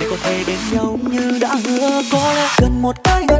để có thể bên nhau như đã hứa có lẽ cần một cái gần.